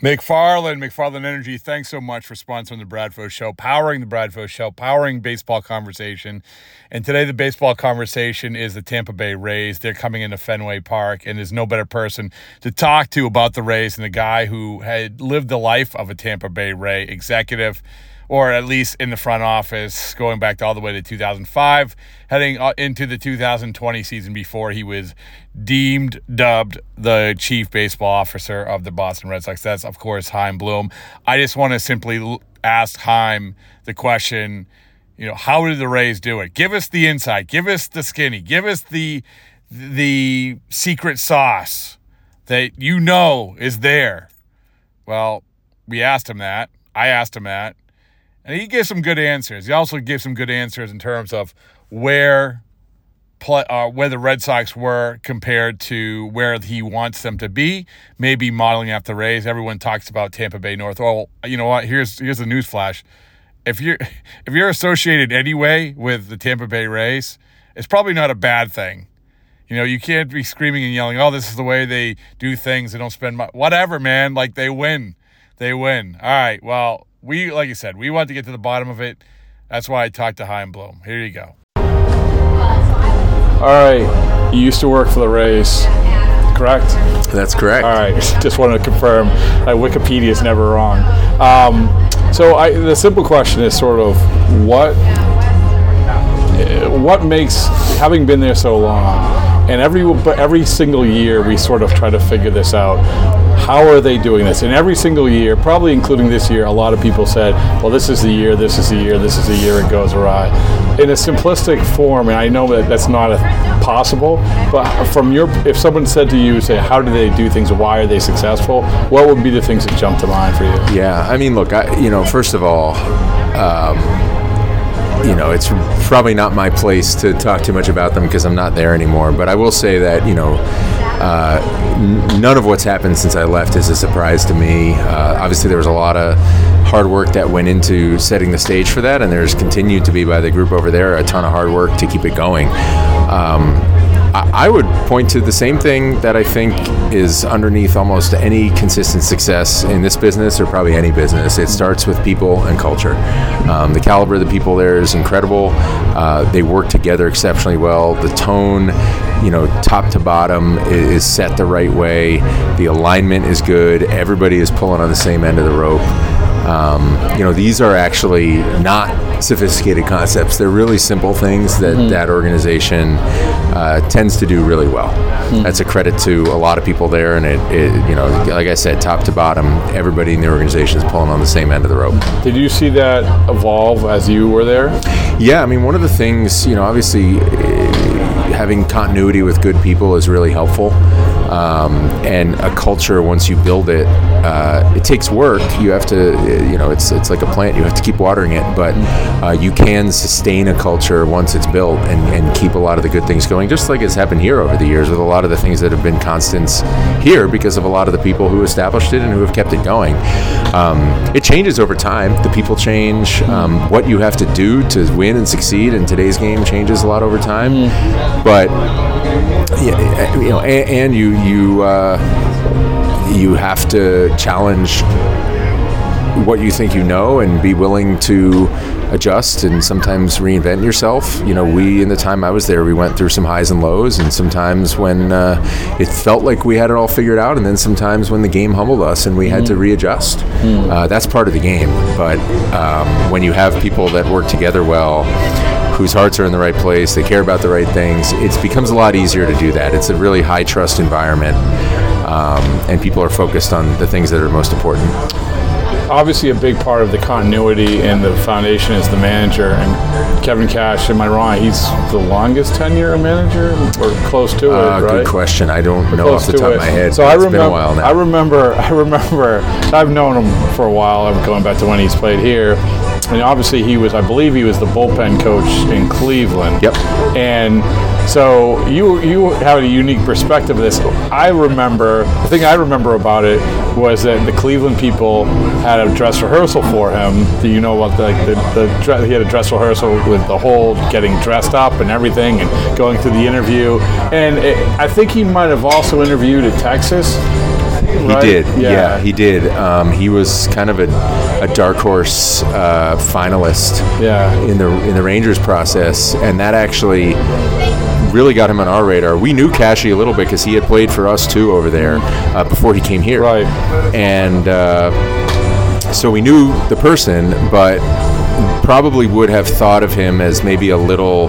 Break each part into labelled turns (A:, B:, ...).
A: McFarland, McFarland Energy, thanks so much for sponsoring the Bradfo Sho, powering the Bradfo Sho, powering baseball conversation. And today, the baseball conversation is the Tampa Bay Rays. They're coming into Fenway Park, and there's no better person to talk to about the Rays than the guy who had lived the life of a Tampa Bay Ray executive or at least in the front office, going back to all the way to 2005, heading uh, into the 2020 season before he was deemed, dubbed the chief baseball officer of the Boston Red Sox. That's, of course, Chaim Bloom. I just want to simply ask Heim the question, you know, how did the Rays do it? Give us the insight, give us the skinny, give us the the secret sauce that you know is there. Well, we asked him that. I asked him that. And he gave some good answers. He also gave some good answers in terms of where play, uh, where the Red Sox were compared to where he wants them to be. Maybe modeling after the Rays. Everyone talks about Tampa Bay North. Well, you know what? Here's here's a news flash. If you're if you're associated anyway with the Tampa Bay Rays, it's probably not a bad thing. You know, you can't be screaming and yelling, "Oh, this is the way they do things. They don't spend money." Whatever, man. Like they win, they win. All right. Well, we, like you said, we want to get to the bottom of it. That's why I talked to Chaim Bloom. Here you go. All right. You used to work for the Rays, correct?
B: That's correct.
A: All right. Just wanted to confirm that Wikipedia is never wrong. Um, so I, the simple question is sort of what what makes having been there so long and every every single year we sort of try to figure this out how are they doing this? And every single year, probably including this year, a lot of people said, well, this is the year, this is the year, this is the year it goes awry. In a simplistic form, and I know that that's not possible, but from your, if someone said to you, say, how do they do things, why are they successful, what would be the things that jump to mind for you?
B: Yeah, I mean, look, I, you know, first of all, um, you know, it's probably not my place to talk too much about them because I'm not there anymore. But I will say that, you know, uh, n- none of what's happened since I left is a surprise to me. Uh, obviously, there was a lot of hard work that went into setting the stage for that, and there's continued to be by the group over there a ton of hard work to keep it going. Um, I would point to the same thing that I think is underneath almost any consistent success in this business or probably any business. It starts with people and culture. Um, the caliber of the people there is incredible. Uh, they work together exceptionally well. The tone, you know, top to bottom is set the right way. The alignment is good. Everybody is pulling on the same end of the rope. Um, you know, these are actually not sophisticated concepts. They're really simple things that mm-hmm. that organization uh, tends to do really well. Mm-hmm. That's a credit to a lot of people there, and it, it, you know, like I said, top to bottom, everybody in the organization is pulling on the same end of the rope.
A: Did you see that evolve as you were there?
B: Yeah, I mean, one of the things, you know, obviously having continuity with good people is really helpful. Um, and a culture, once you build it, uh, it takes work. You have to, you know, it's it's like a plant. You have to keep watering it, but uh, you can sustain a culture once it's built and, and keep a lot of the good things going. Just like it's happened here over the years with a lot of the things that have been constants here because of a lot of the people who established it and who have kept it going. Um, it changes over time. The people change. Um, what you have to do to win and succeed in today's game changes a lot over time. Mm. But you know, and, and you you uh, you have to challenge what you think you know and be willing to adjust and sometimes reinvent yourself. You know, we in the time I was there, we went through some highs and lows, and sometimes when uh, it felt like we had it all figured out, and then sometimes when the game humbled us and we had mm. to readjust. Mm. Uh, that's part of the game. But um, when you have people that work together well whose hearts are in the right place, they care about the right things, it becomes a lot easier to do that. It's a really high trust environment, um, and people are focused on the things that are most important.
A: Obviously, a big part of the continuity and the foundation is the manager. And Kevin Cash, am I wrong? He's the longest tenure manager, or close to uh, it, right?
B: Good question. I don't know off the top it. of my head.
A: So I remember. I remember. I remember. I've known him for a while. I'm Going back to when he's played here and obviously he was, I believe he was the bullpen coach in Cleveland.
B: Yep.
A: And so you you have a unique perspective of this. I remember the thing I remember about it was that the Cleveland people had a dress rehearsal for him. Do you know about the, the, the he had a dress rehearsal with the whole getting dressed up and everything and going through the interview. And it, I think he might have also interviewed at Texas right?
B: He did. Yeah, he did. Um, he was kind of a, a dark horse uh, finalist
A: Yeah.
B: in the in the Rangers process, and that actually really got him on our radar. We knew Cashy a little bit because he had played for us too over there uh, before he came here.
A: Right.
B: And uh, so we knew the person, but probably would have thought of him as maybe a little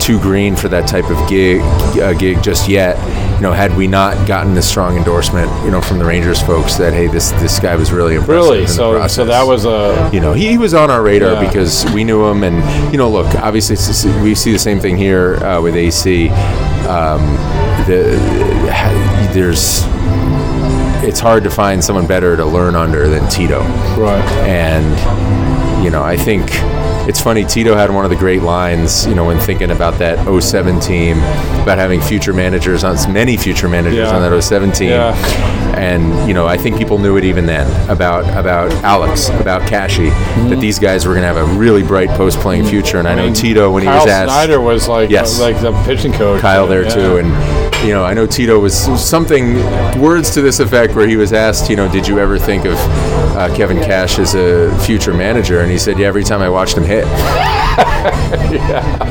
B: too green for that type of gig uh, gig just yet. You know, had we not gotten this strong endorsement, you know, from the Rangers folks that hey, this this guy was really impressive.
A: Really? So so that was a
B: you know, he, he was on our radar
A: Yeah.
B: because we knew him, and you know, look, obviously we see the same thing here uh, with AC. Um, the, there's, it's hard to find someone better to learn under than Tito,
A: right.
B: and you know, I think. It's funny, Tito had one of the great lines, you know, when thinking about that 07 team, about having future managers on many future managers
A: Yeah.
B: on that 07 team
A: Yeah.
B: and you know I think people knew it even then about about Alex, about Cashy,
A: Mm-hmm.
B: that these guys were going to have a really bright post playing future. And I, know Tito when
A: Kyle
B: he was asked,
A: Snyder was like
B: Yes.
A: like the pitching coach.
B: Kyle there
A: Yeah.
B: too, and you know I know Tito was something words to this effect where he was asked, you know, did you ever think of uh, Kevin Cash as a future manager? And he said, yeah, every time I watched him hit.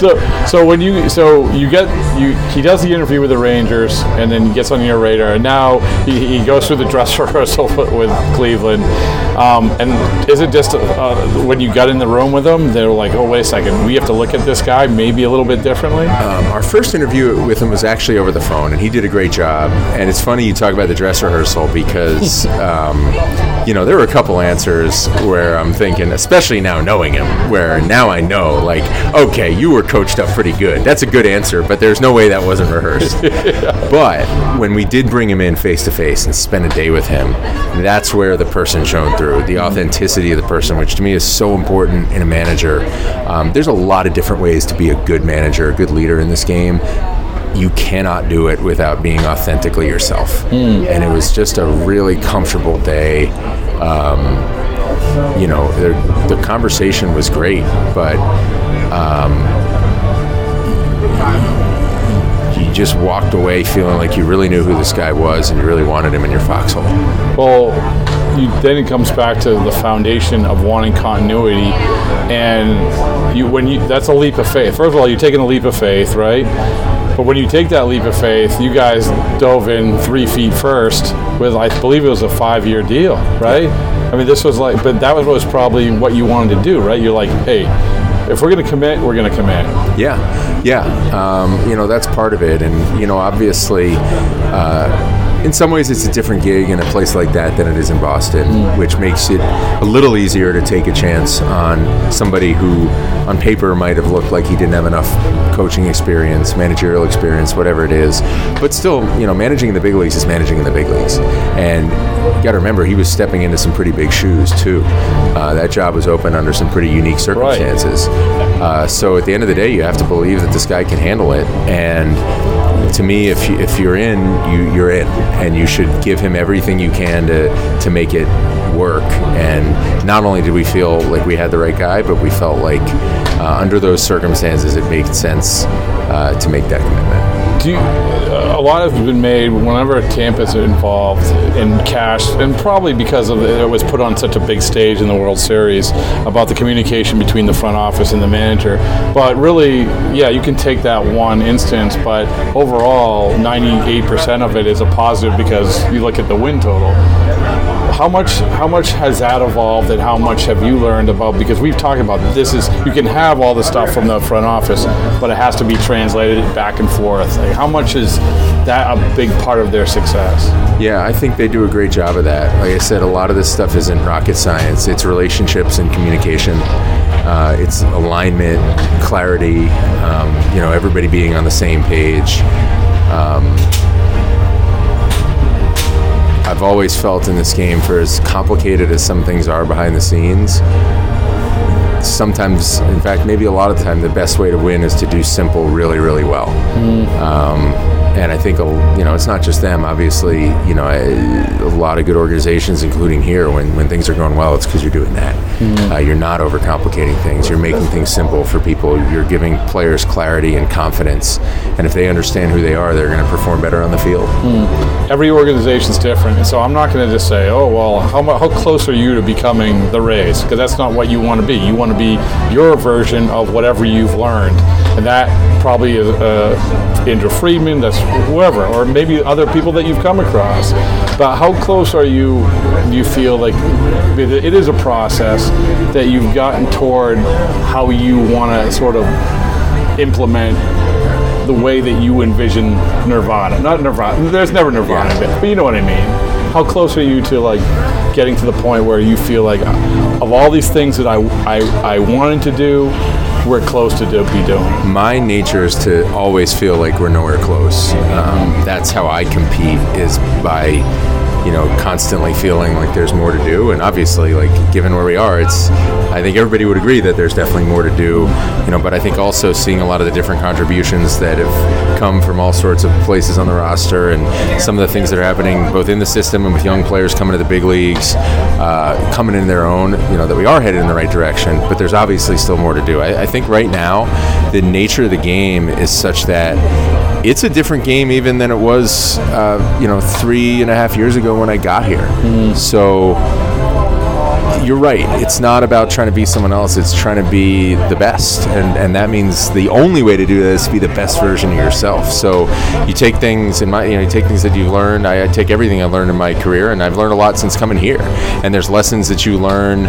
A: So, so when you so you get you he does the interview with the Rangers and then he gets on your radar and now he, he goes through the dress rehearsal with Cleveland. Um, and is it just uh, when you got in the room with them, they were like, oh wait a second, we have to look at this guy maybe a little bit differently.
B: Um, our first interview with him was actually over the phone, and he did a great job. And it's funny you talk about the dress rehearsal because, um, you know, there were a couple answers where I'm thinking, especially now knowing him, where now I know, like, okay, you were coached up pretty good. That's a good answer, but there's no way that wasn't rehearsed. But when we did bring him in face to face and spend a day with him, that's where the person shone through the authenticity of the person, which to me is so important in a manager. Um, there's a lot of different ways to be a good manager, a good leader in this game. You cannot do it without being authentically yourself. And it was just a really comfortable day. Um, you know, the, the conversation was great, but you just walked away feeling like you really knew who this guy was and you really wanted him in your foxhole.
A: Well, you, then it comes back to the foundation of wanting continuity, and you when you that's a leap of faith. First of all, you're taking a leap of faith, right? But when you take that leap of faith, you guys dove in three feet first with, I believe it was a five-year deal, right? I mean, this was like, but that was, was probably what you wanted to do, right? You're like, hey, if we're going to commit, we're going to commit.
B: Yeah, yeah. Um, you know, that's part of it. And, you know, obviously, uh, in some ways, it's a different gig in a place like that than it is in Boston, which makes it a little easier to take a chance on somebody who, on paper, might have looked like he didn't have enough coaching experience, managerial experience, whatever it is. But still, you know, managing in the big leagues is managing in the big leagues. And you got to remember, he was stepping into some pretty big shoes, too. Uh, that job was open under some pretty unique circumstances. Uh, so at the end of the day, you have to believe that this guy can handle it. And to me, if you, if you're in, you you're in, and you should give him everything you can to to make it work. And not only did we feel like we had the right guy, but we felt like uh, under those circumstances, it made sense uh, to make that commitment.
A: Do you, uh, a lot has been made whenever Tampa's involved in Cash, and probably because of it was put on such a big stage in the World Series about the communication between the front office and the manager. But really, yeah, you can take that one instance, but overall, 98% of it is a positive because you look at the win total. How much how much has that evolved and how much have you learned about because we've talked about this is you can have all the stuff from the front office but it has to be translated back and forth like how much is that a big part of their success
B: Yeah, I think they do a great job of that. Like I said, a lot of this stuff isn't rocket science. It's relationships and communication. Uh, it's alignment, clarity. Um, you know, everybody being on the same page. Um, I've always felt in this game, for as complicated as some things are behind the scenes, sometimes, in fact, maybe a lot of the time, the best way to win is to do simple really, really well. Um, and I think you know it's not just them. Obviously, you know a, a lot of good organizations, including here, when, when things are going well, it's because you're doing that. Mm-hmm. Uh, you're not overcomplicating things. You're making things simple for people. You're giving players clarity and confidence, and if they understand who they are, they're going to perform better on the field.
A: Mm. Every organization's different, so I'm not going to just say, oh well, how, how close are you to becoming the Rays? Because that's not what you want to be. You want to be your version of whatever you've learned, and that probably is uh, Andrew Friedman, that's whoever, or maybe other people that you've come across. But how close are you? You feel like it is a process that you've gotten toward how you want to sort of implement the way that you envision Nirvana? Not Nirvana. There's never Nirvana, but you know what I mean. How close are you to like getting to the point where you feel like of all these things that I I, I wanted to do we're close to be doing.
B: My nature is to always feel like we're nowhere close. Um, that's how I compete is by you know, constantly feeling like there's more to do. And obviously, like given where we are, it's I think everybody would agree that there's definitely more to do. You know, but I think also seeing a lot of the different contributions that have come from all sorts of places on the roster, and some of the things that are happening both in the system and with young players coming to the big leagues, uh, coming in their own. You know, that we are headed in the right direction, but there's obviously still more to do. I, I think right now, the nature of the game is such that it's a different game even than it was, uh, you know, three and a half years ago when I got here. Mm-hmm. So you're right. It's not about trying to be someone else. It's trying to be the best, and and that means the only way to do this is be the best version of yourself. So you take things in my, you know, you take things that you've learned. I, I take everything I learned in my career, and I've learned a lot since coming here. And there's lessons that you learn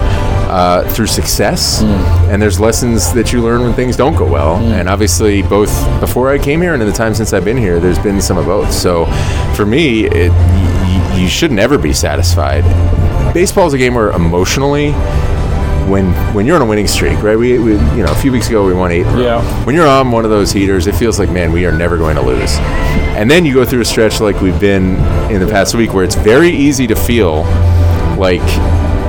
B: uh, through success, mm. and there's lessons that you learn when things don't go well. Mm. And obviously, both before I came here and in the time since I've been here, there's been some of both. So for me, it, y- you should never be satisfied baseball is a game where emotionally when when you're on a winning streak, right? We, we, you know a few weeks ago we won eight.
A: Yeah.
B: When you're on one of those heaters, it feels like man, we are never going to lose. And then you go through a stretch like we've been in the past week, where it's very easy to feel like,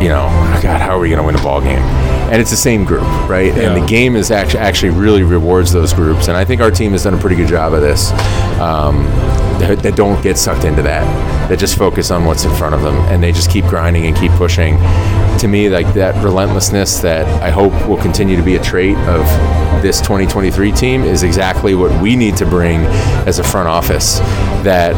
B: you know, oh God, how are we going to win a ball game? And it's the same group, right? Yeah. And the game is actually actually really rewards those groups. And I think our team has done a pretty good job of this. Um, that, that don't get sucked into that, that just focus on what's in front of them, and they just keep grinding and keep pushing. To me, like that relentlessness that I hope will continue to be a trait of this 2023 team is exactly what we need to bring as a front office. That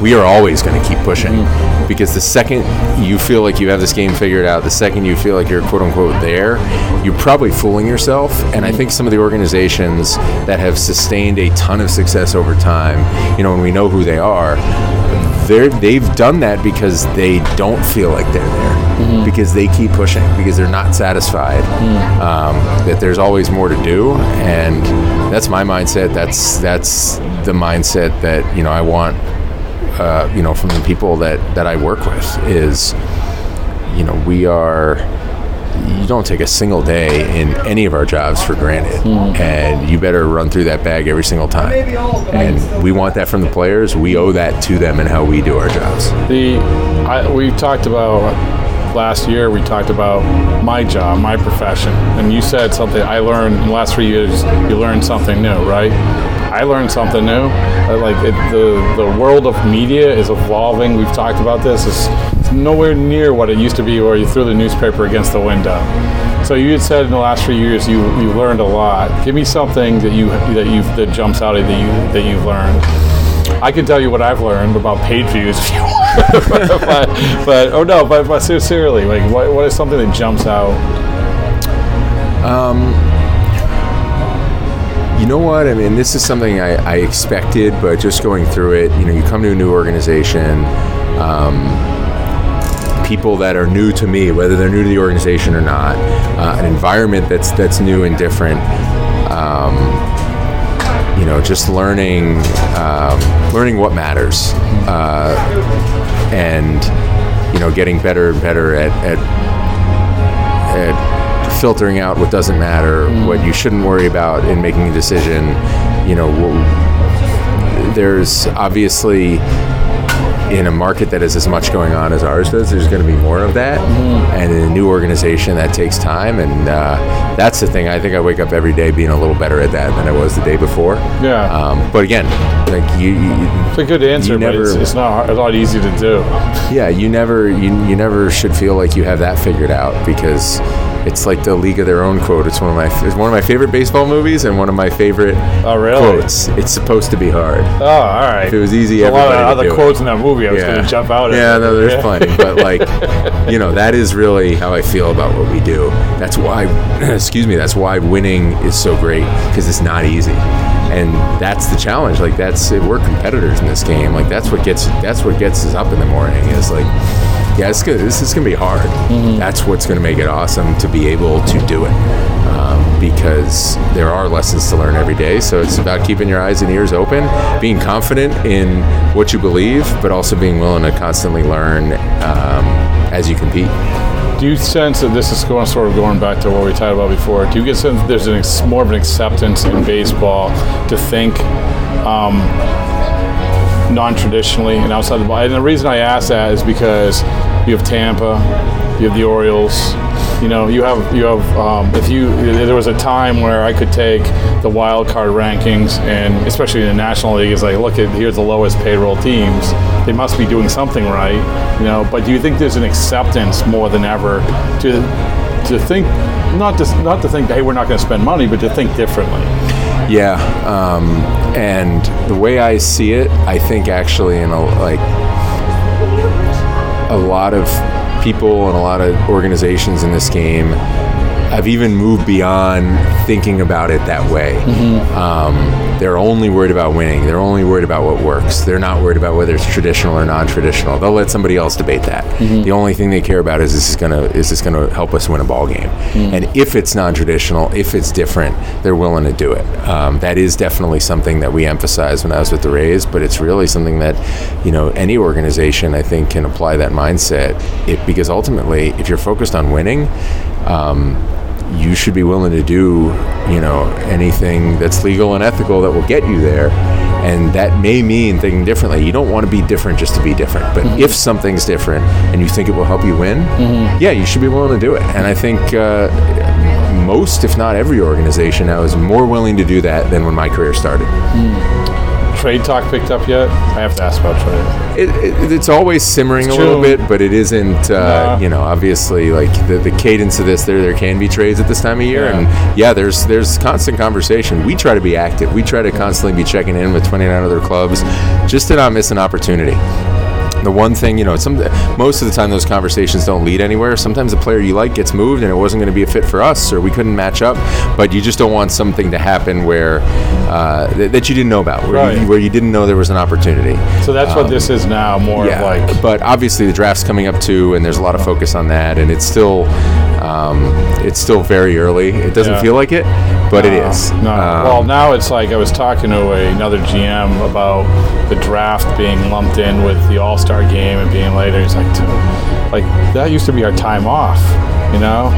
B: we are always going to keep pushing mm. because the second you feel like you have this game figured out, the second you feel like you're quote unquote there, you're probably fooling yourself. And I think some of the organizations that have sustained a ton of success over time, you know, and we know who they are, they're, they've done that because they don't feel like they're there. Mm-hmm. Because they keep pushing, because they're not satisfied, mm. um, that there's always more to do, and that's my mindset. That's that's the mindset that you know I want uh, you know, from the people that, that I work with is, you know, we are, you don't take a single day in any of our jobs for granted. Mm. And you better run through that bag every single time. And we want that from the players. We owe that to them and how we do our jobs.
A: The, I, we've talked about last year we talked about my job, my profession, and you said something I learned in the last three years. You learned something new, right? I learned something new. Uh, like it, the the world of media is evolving. We've talked about this. It's, it's nowhere near what it used to be, where you threw the newspaper against the window. So you had said in the last few years you you learned a lot. Give me something that you that you that jumps out at that you that you've learned. I can tell you what I've learned about page views if you want. but, but, oh no, but, but sincerely, like what, what is something that jumps out?
B: Um, you know what? I mean, this is something I, I, expected, but just going through it, you know, you come to a new organization, um, people that are new to me, whether they're new to the organization or not, uh, an environment that's that's new and different. Um, you know, just learning um, learning what matters, uh, and you know, getting better and better at, at, at filtering out what doesn't matter, mm. what you shouldn't worry about in making a decision. You know, there's obviously in a market that has as much going on as ours does, there's going to be more of that.
A: Mm-hmm.
B: And in a new organization, that takes time. And uh, that's the thing. I think I wake up every day being a little better at that than I was the day before.
A: Yeah.
B: Um, but again, like you, you
A: It's a good answer,
B: You
A: but it's,
B: never-
A: it's not it's not easy to do.
B: yeah, you never you, you never should feel like you have that figured out because it's like the League of Their Own quote. It's one of my it's one of my favorite baseball movies and one of my favorite
A: Oh, really?
B: quotes. It's supposed to be hard.
A: Oh, all right.
B: If it was easy,
A: a lot of other
B: do it.
A: quotes in that movie. I was going to jump out.
B: Yeah, no, there's
A: Yeah.
B: plenty, but like, you know, that is really how I feel about what we do. That's why, excuse me, that's why winning is so great because it's not easy, and that's the challenge. Like, that's we're competitors in this game. Like, that's what gets that's what gets us up in the morning. Is like, yeah, it's good. This is gonna be hard. That's what's gonna make it awesome to be able to do it. Um, because there are lessons to learn every day. So it's about keeping your eyes and ears open, being confident in what you believe, but also being willing to constantly learn um, as you compete.
A: Do you sense that this is going sort of going back to what we talked about before? Do you get sense that there's an ex- more of an acceptance in baseball to think um, non-traditionally and outside the box? And the reason I ask that is because you have Tampa, you have the Orioles. You know, you have you have. Um, if you there was a time where I could take the wild card rankings and especially in the National League is like, look at here's the lowest payroll teams. They must be doing something right. You know, but do you think there's an acceptance more than ever to to think not to not to think hey we're not going to spend money, but to think differently.
B: Yeah, um, and the way I see it, I think actually in a like a lot of people and a lot of organizations in this game have even moved beyond thinking about it that way. Um, they're only worried about winning. They're only worried about what works. They're not worried about whether it's traditional or non-traditional. They'll let somebody else debate that. The only thing they care about is this is gonna is this gonna help us win a ball game. And if it's non-traditional, if it's different, they're willing to do it. Um, that is definitely something that we emphasize when I was with the Rays. But it's really something that you know any organization I think can apply that mindset. It because ultimately, if you're focused on winning. Um, you should be willing to do, you know, anything that's legal and ethical that will get you there. And that may mean thinking differently. You don't want to be different just to be different. But mm-hmm. if something's different and you think it will help you win, mm-hmm. yeah, you should be willing to do it. And I think uh, most, if not every organization now is more willing to do that than when my career started. Mm.
A: Trade talk picked up yet? I have to ask about trade.
B: It, it, it's always simmering
A: It's
B: a little bit, but it isn't. Uh. You know, obviously, like the, the cadence of this, there there can be trades at this time of year,
A: Yeah.
B: and yeah, there's there's constant conversation. We try to be active. We try to constantly be checking in with 29 other clubs, just to not miss an opportunity. The one thing, you know, some most of the time those conversations don't lead anywhere. Sometimes a player you like gets moved and it wasn't going to be a fit for us, or we couldn't match up. But you just don't want something to happen where uh, th- that you didn't know about, where, you, where you didn't know there was an opportunity.
A: So that's what this is now, more
B: Yeah,
A: of like
B: but obviously the draft's coming up too, and there's a lot of focus on that, and it's still, um, it's still very early. It doesn't
A: Yeah.
B: feel like it, but it
A: No,
B: is.
A: No.
B: Um,
A: well, now it's like I was talking to a, another GM about the draft being lumped in with the All Star game and being later. He's like, like that used to be our time off. You know,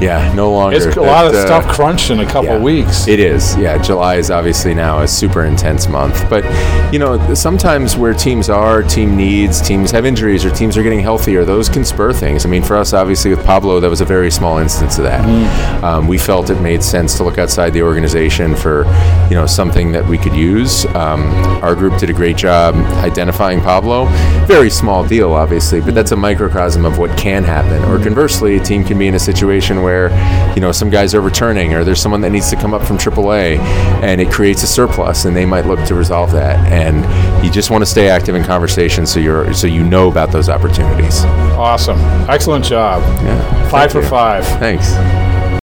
B: yeah, no longer.
A: it's a lot of
B: uh,
A: stuff crunched in a couple
B: yeah.
A: weeks.
B: It is, yeah. July is obviously now a super intense month, but you know sometimes where teams are, team needs, teams have injuries, or teams are getting healthier. Those can spur things. I mean, for us, obviously with Pablo, that was a very small instance of that. Um, we felt it made sense to look outside the organization for you know something that we could use. Um, our group did a great job identifying Pablo. Very small deal, obviously, but that's a microcosm of what can happen. Or conversely, a team can be in a situation where you know some guys are returning, or there's someone that needs to come up from AAA, and it creates a surplus, and they might look to resolve that. And you just want to stay active in conversation, so you're so you know about those opportunities.
A: Awesome, excellent job.
B: Yeah.
A: Five
B: Thank
A: for
B: you.
A: five.
B: Thanks.